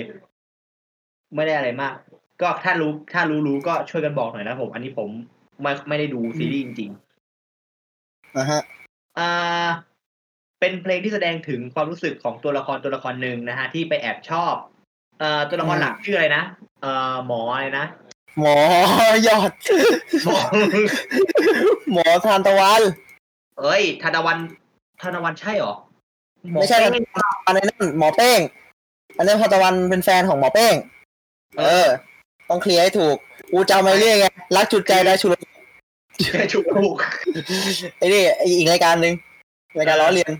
ไม่ได้อะไรมาก ก็ถ้ารู้ถ้ารู้รู้ก็ช่วยกันบอกหน่อยนะผม อันนี้ผมไม่ไม่ได้ดูซีรีส์จริงอ่าฮะๆอ่าเป็นเพลงที่แสดงถึงความรู้สึกของตัวละครตัวละครหนึ่งนะฮะ ที่ไปแอบชอบ เอ่อตัวละครหลักชื่ออะไรนะเอ่อหมออะไรนะหมอยอด หมอหมอทานตะวัน เอ้ยธนวันธนวันใช่เหรอหอไม่ใช่เป้ง อันนั้นหมอเป้ง อันนั้นทานตะวันเป็นแฟนของหมอเป้ง เออ ต้องเคลียร์ให้ถูก กูจำไว้เรื่อยไงรักจุดใจได้ชุดแค่ชุกถูกไอ้นี่ไอ้อีกรายการหนึ่งรายการล้อเลียน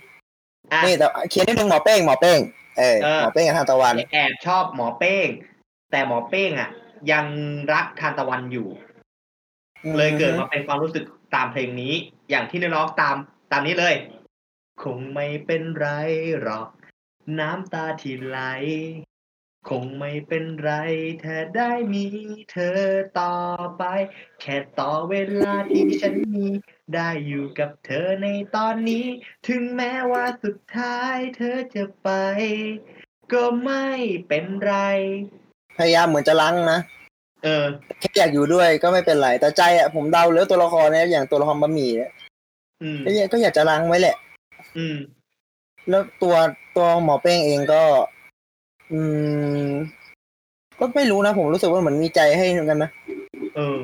อะนี่แต่เขียนนิดนึงหมอเป้งหมอเป้งเออเออหมอเป้งกับทานตะวันแอบชอบหมอเป้ง แต่หมอเป้งอะ ยังรักทานตะวันอยู่ เลยเกิดมาเป็นความรู้สึกตามเพลงนี้ อย่างที่น้องๆตามตามนี้เลย คงไม่เป็นไรหรอก น้ำตาที่ไหล คงไม่เป็นไร ถ้าได้มีเธอต่อไป แค่ต่อเวลาที่ฉันมี ได้อยู่กับเธอในตอนนี้ ถึงแม้ว่าสุดท้ายเธอจะไป ก็ไม่เป็นไร พยายามเหมือนจะลังนะ เออ แค่อยากอยู่ด้วยก็ไม่เป็นไร แต่ใจอะผมเดาแล้วตัวละครเนี่ยอย่างตัวละครบะหมี่เนี่ยอืมก็อยากก็อยากจะลังไว้แหละ อืม แล้วตัวตัวหมอเป้งเองก็ อืม ก็ไม่รู้นะผมรู้สึกว่าเหมือนมีใจให้เหมือนกันนะเออ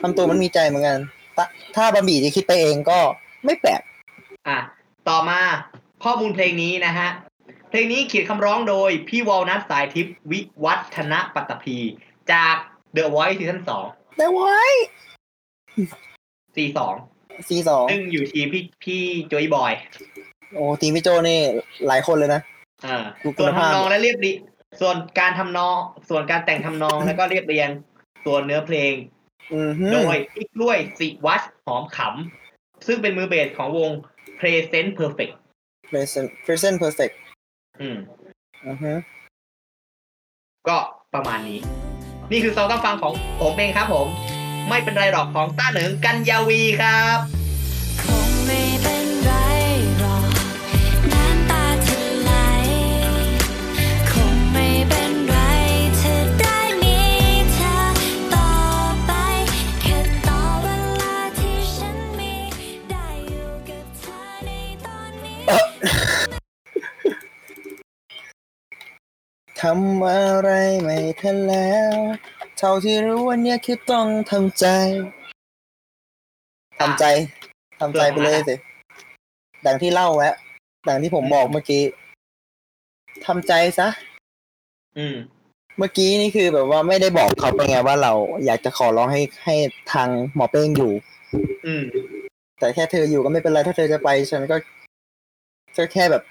ทำตัวมันมีใจเหมือนกันถ้าถ้าบะหมี่จะคิดไปเองก็ไม่แปลกอะต่อมาข้อมูลเพลงนี้นะฮะ เพลงนี้เขียนคำร้องโดยพี่วอลนัทสายทิพย์วิวัฒนปัตตภีจาก The Voice ซีซั่นสองแต่ไว้ซีสองซีสองซึ่งอยู่ทีมพี่พี่โจยบอย โอ้ทีมพี่โจนี่หลายคนเลยนะอ่าดูคุส่วนณภาพทำนองและเรียบเรียงส่วนการทำนอง ส่วนการแต่งทำนองแล้วก็เรียบเรียงตัวเนื้อเพลงอือฮึโดยพี่กล้วยสิวัชหอมขำ ซึ่งเป็นมือเบสของวง Present Perfect present present perfect อืมอือฮึก็ประมาณนี้ นี่คือซองต้องฟังของผมเองครับผม ไม่เป็นไรหรอกของต้าเหนิงกันยาวีครับ ทำอะไรไม่ทันแล้ว เท่าที่รู้วันเนี้ยคือต้องทำใจทำใจทำใจไปเลยสิดังที่เล่าแวะดังที่ผมบอกเมื่อกี้ทำใจซะอืม เมื่อกี้นี่คือแบบว่าไม่ได้บอกเขาไปไงว่าเราอยากจะขอร้องให้ให้ทางหมอเป้งอยู่ อืม แต่แค่เธออยู่ก็ไม่เป็นไรถ้าเธอจะไป ฉันก็ก็แค่แบบ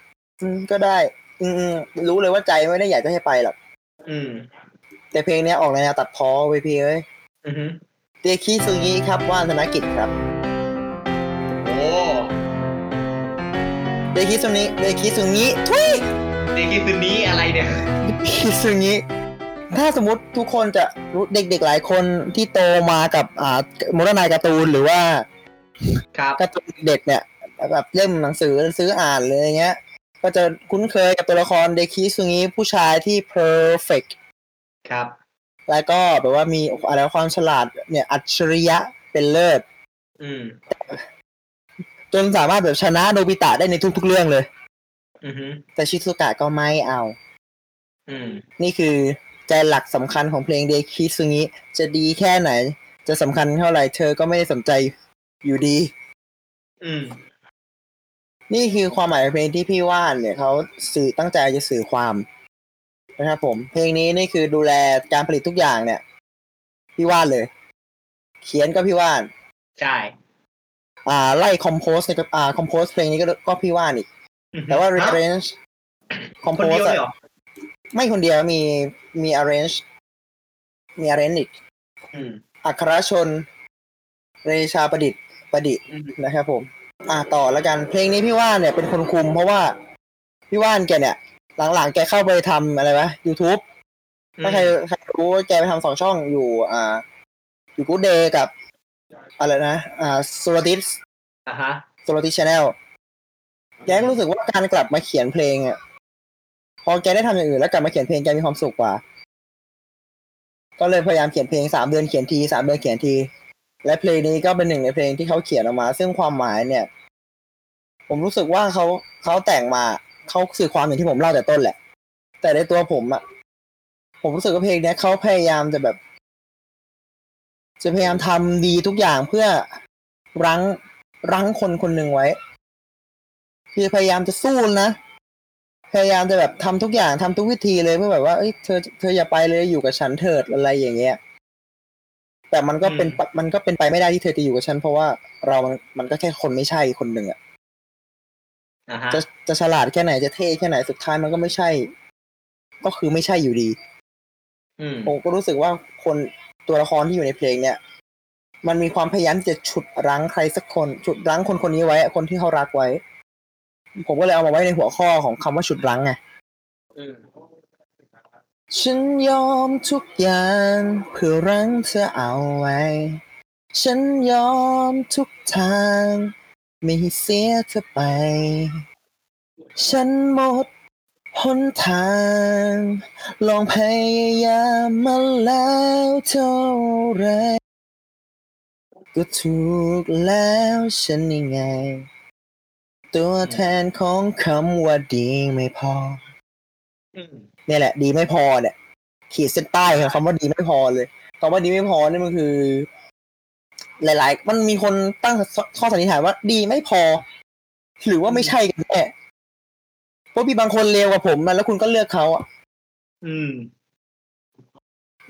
อืมก็ได้ อืมอืมรู้เลยว่าใจไม่ได้อยากจะให้ไปหรอกอืม แต่เพลงเนี้ยออกในแนวตัดพ้อเว้ยพี่เอ้ยอือฮึเตคิซุงิครับว่านธนกิจครับโอ้เตคิซุงิเตคิซุงิทุยนี่คือคืนนี้อะไรเนี่ยเตคิซุงิถ้าสมมติทุกคนจะรู้เด็กๆหลายคนที่โตมากับอ่าโมเดลนายการ์ตูนหรือว่า ครับการ์ตูนเด็กเนี่ยแบบเล่มหนังสือซื้ออ่านเลยอย่างเงี้ย ก็จะคุ้นเคยกับตัวละครเดคิซุงิผู้ชายที่ perfect ครับ แล้วก็แบบว่ามีอะไรความฉลาดเนี่ยอัจฉริยะเป็นเลิศอืมจนสามารถแบบชนะโนบิตะได้ในทุกๆเรื่องเลย อือฮึแต่ชิซุกะก็ไม่เอา อืม นี่คือใจหลักสำคัญของเพลงเดคิซุงิจะดีแค่ไหน จะสำคัญเท่าไหร่เธอก็ไม่ได้สนใจอยู่ดี อืม นี่คือความหมายของเพลงที่พี่ว่านเนี่ยเขาสื่อตั้งใจจะสื่อความนะครับผม เพลงนี้นี่คือดูแลการผลิตทุกอย่างเนี่ย พี่ว่านเลย เขียนก็พี่ว่าน ใช่ อ่า ไล่คอมโพสในอ่าคอมโพสเพลงนี้ก็ก็พี่ว่านอีกอือฮึแต่ว่าฮะ arrange คอมคโพนสเดียวเลยเหรอไม่คนเดียวมีมี arrange มี arrange อีกอืมอัครชน เรชาประดิษฐ์ประดิษฐ์อืมนะครับผม อ่าต่อแล้วกันเพลงนี้พี่ว่านเนี่ยเป็นคนคุม เพราะว่าพี่ว่านแกเนี่ย หลังๆแกเข้าไปทำอะไรวะ YouTube ถ้าใครใครรู้ว่าแกไปทำสองช่องอยู่ อ่า อยู่กูเดย์กับ อะไรนะ อ่าโซลติสอะฮะโซลติสชาแนลแกก็รู้สึกว่าการกลับมาเขียนเพลงอะพอแกได้ทำอย่างอื่นแล้วกลับมาเขียนเพลงแกมีความสุขกว่า ก็เลยพยายามเขียนเพลงสามเดือนเขียนทีสามเดือนเขียนที และเพลงนี้ก็เป็นหนึ่งในเพลงที่เขาเขียนออกมา ซึ่งความหมายเนี่ย ผมรู้สึกว่าเขาเขาแต่งมาเขาสื่อความอย่างที่ผมเล่าแต่ต้นแหละ แต่ในตัวผมอะผมรู้สึกว่าเพลงนี้เขาพยายามจะแบบ จะพยายามทำดีทุกอย่างเพื่อรั้งรั้งคนคนหนึ่งไว้ คือพยายามจะสู้นะพยายามจะแบบทำทุกอย่างทำทุกวิธีเลยเพื่อแบบว่าเอ้ยเธอเธออย่าไปเลยอยู่กับฉันเถิดอะไรอย่างเงี้ย แต่มันก็เป็นอืมมันก็เป็นไปไม่ได้ที่เธอจะอยู่กับฉันเพราะว่าเรามันมันก็แค่คนไม่ใช่คนหนึ่งอะอะฮะจะจะฉลาดแค่ไหนจะเท่แค่ไหนสุดท้ายมันก็ไม่ใช่ ก็คือไม่ใช่อยู่ดีอืมผมก็รู้สึกว่าคนตัวละครที่อยู่ในเพลงเนี่ย มันมีความพยายามที่จะฉุดรั้งใครสักคนฉุดรั้งคนคนนี้ไว้อะคนที่เขารักไว้ ผมก็เลยเอามาไว้ในหัวข้อของคำว่าฉุดรั้งไงอืม ฉันยอมทุกอย่างเพื่อรั้งเธอเอาไว้ ฉันยอมทุกทาง ไม่ให้เสียเธอไป ฉันหมดหนทาง ลองพยายามมาแล้วเท่าไร ก็ถูกแล้วฉันยังไง ตัวแทนของคำว่าดีไม่พอ อืม เนี่ยแหละ ดีไม่พอเนี่ยขีดเส้นใต้ของคำว่าดีไม่พอเลยคำว่าดีไม่พอนี่มันคือ หลาย ๆ มันมีคนตั้งข้อสันนิษฐานว่า ดีไม่พอ หรือว่าไม่ใช่กันแน่เพราะมีบางคนเลวกว่าผมมาแล้วคุณก็เลือกเขาอะอืม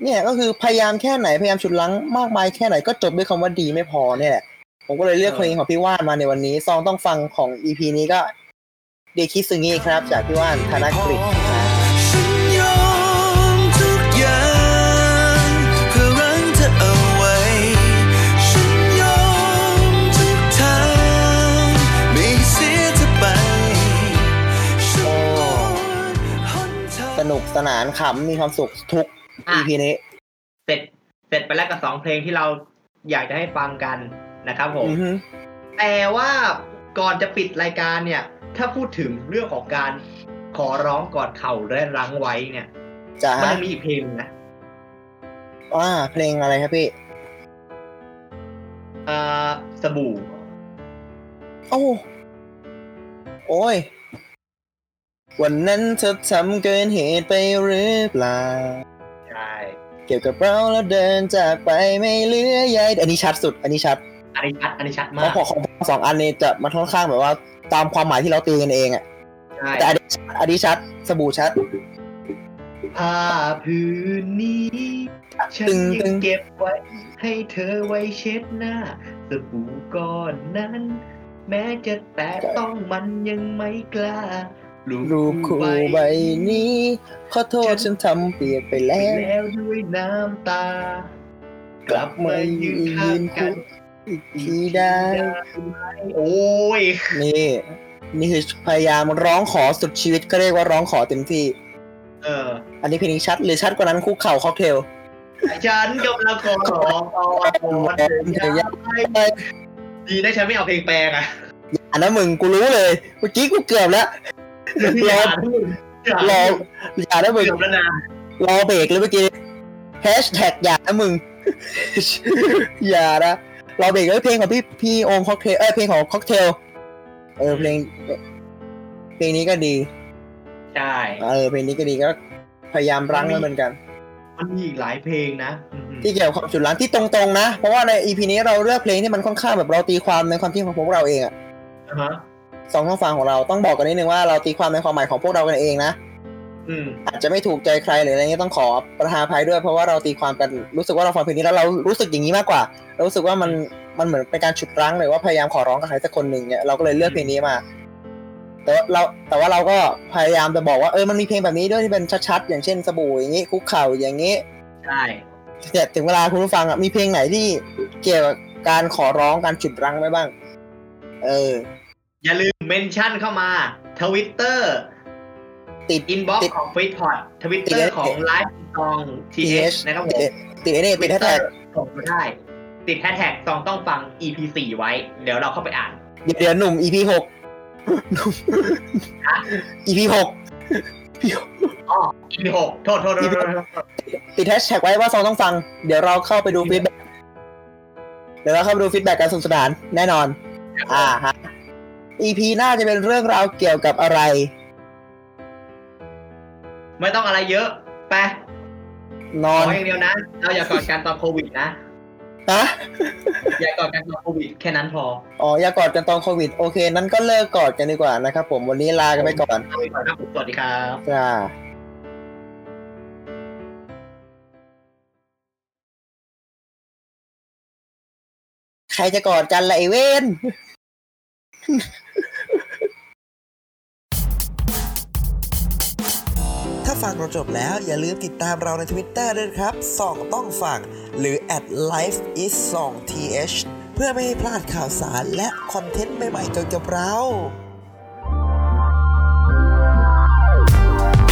เนี่ยก็คือพยายามแค่ไหนพยายามฉุดลังมากมายแค่ไหนก็จบด้วยคำว่าดีไม่พอเนี่ยแหละผมก็เลยเลือกเพลงของพี่ว่านมาในวันนี้ ซองต้องฟังของอีพีนี้ก็เดคิซึงิครับ จากพี่ว่านธนกฤษ นหมดหนทางสนุกสสนานขำมีความสุขทุก อะ EP นี้ เสร็จเสร็จไปแล้วกับสองเพลงที่เราอยากจะให้ฟังกันนะครับผม อือฮึแต่ว่าก่อนจะปิดรายการเนี่ย ถ้าพูดถึงเรื่องของการขอร้องกอดเข่าและรั้งไว้เนี่ย จ้ามันฮะยังมีอีกเพลงหนึ่งนะอ่าเพลงอะไรครับพี่ เอ่อสบู่ โอ้โอ้ย วันนั้นเธอทำเกินเหตุไปหรือเปล่า ใช่เก็บกระเป๋าแล้วเดินจากไปไม่เหลือใยอันนี้ชัดสุด อันนี้ชัดอันนี้ชัดอันนี้ชัดเพมากราะของของผมสองอันนี้จะมาค่อนข้างแบบว่า ตามความหมายที่เราตีกันเองอะใช่แต่อันนี้อันนี้ชัดสบู่ชัด ผ้าผืนนี้ ฉันตึงตึยังง เก็บไว้ ให้เธอไว้เช็ดหน้าสบู่ก้อนนั้น แม้จะแตะต้องมันยังไม่กล้า รูปคู่ใบนี้ ขอโทษฉันทำเปียกไปไปแล้ว แล้วด้วยน้ำตา กลับมายืนข้างกันอีกทีได้ โอ้ย นี่นี่คือพยายามร้องขอสุดชีวิตก็เรียกว่าร้องขอเต็มที่ เออ อันนี้เพลงนี้ชัดหรือชัดกว่านั้นคุกเข่าค็อกเทลฉันกำลังขอร้องเอาอ่อนดีนะฉันไม่เอาเพลงแปลงอะอันนั้นมึงกูรู้เลยเมื่อกี้กูเกือบแล้ว รอรออย่านะมึงเกือบแล้วนะรอเบรกเลยเมื่อกี้แฮชแท็กอย่านะมึง อย่านะรอเบรกเลยเพลงของพี่พี่โอมค็อกเทลเอ้ยเพลงของค็อกเทลเออเพลงเพลงนี้ก็ดีใช่เออเพลงนี้ก็ดีก็พยายามรั้งไว้เหมือนกัน มันมีอีกหลายเพลงนะอืมที่เกี่ยวกับความจุดรั้งที่ตรงๆนะ เพราะว่าในอีพีนี้เราเลือกเพลงที่มันค่อนข้างแบบเราตีความในความคิดของพวกเราเองอะอ่าฮะ สองช่องฟังของเราต้องบอกกันนิดนึงว่าเราตีความในความหมายของพวกเรากันเองนะอืมอาจจะไม่ถูกใจใครหรืออะไรเงี้ยต้องขอประทานอภัยด้วยเพราะว่าเราตีความกันรู้สึกว่าเราฟังเพลงนี้แล้วเรารู้สึกอย่างนี้มากกว่าเรารู้สึกว่ามันมันเหมือนเป็นการฉุดรั้งหรือว่าพยายามขอร้องกับใครสักคนหนึ่งเนี่ยเราก็เลยเลือกเพลงนี้มา แต่ว่าเราแต่ว่าเราก็พยายามจะบอกว่าเออมันมีเพลงแบบนี้ด้วยที่เป็นชัดๆอย่างเช่นสบู่อย่างนี้คุกเข่าอย่างนี้ใช่เนี่ยถึงเวลาคุณผู้ฟังอะมีเพลงไหนที่เกี่ยวกับการขอร้องการฉุดรั้งไหมบ้าง เออ อย่าลืมเมนชั่นเข้ามาทวิตเตอร์ติดอินบ็อกติดซ์ของฟีดพอดทวิตเตอติดร์ของไลฟ์ซองทีเอ TH นะครับผติมดติดไอ้นี่ติดแฮชแท็กส่งมาได้ ติดแฮชแท็กซองต้องฟัง EP 4ไว้ เดี๋ยวเราเข้าไปอ่านเดี๋ยวเดี๋ยวหนุ่ม EP หกหนุ่ม EP หกอ๋อ EP 6โทษโทษโทษโทษโทษติดแฮชแท็กไว้ว่า song ต้องฟัง เดี๋ยวเราเข้าไปดู feedback เดี๋ยวเราเข้าไปดู feedback การสนุกสนานแน่นอน อ่าฮะ EP หน้าจะเป็นเรื่องราวเกี่ยวกับอะไร ไม่ต้องอะไรเยอะ ไป นขออนอย่างเดียวนะ เราอย่ากอดกันตอนโควิดนะฮะอย่ากอดกันตอนโควิดแค่นั้นพออ๋ออย่ากอดกันตอนโควิด โอเค นั้นก็เลิกกอดกันดีกว่านะครับผมวันนี้ลากันไปก่อนลาไปก่อนครับผมสวัสดีครับ จ้าใครจะกอดกันล่ะไอเวน ถ้าฟังเราจบแล้วอย่าลืมติดตามเราใน Twitter ด้วยครับส่องต้องฟัง หรือ at life is 2 th เพื่อไม่ให้พลาดข่าวสารและคอนเทนต์ใหม่ๆเกี่ยวกับเรา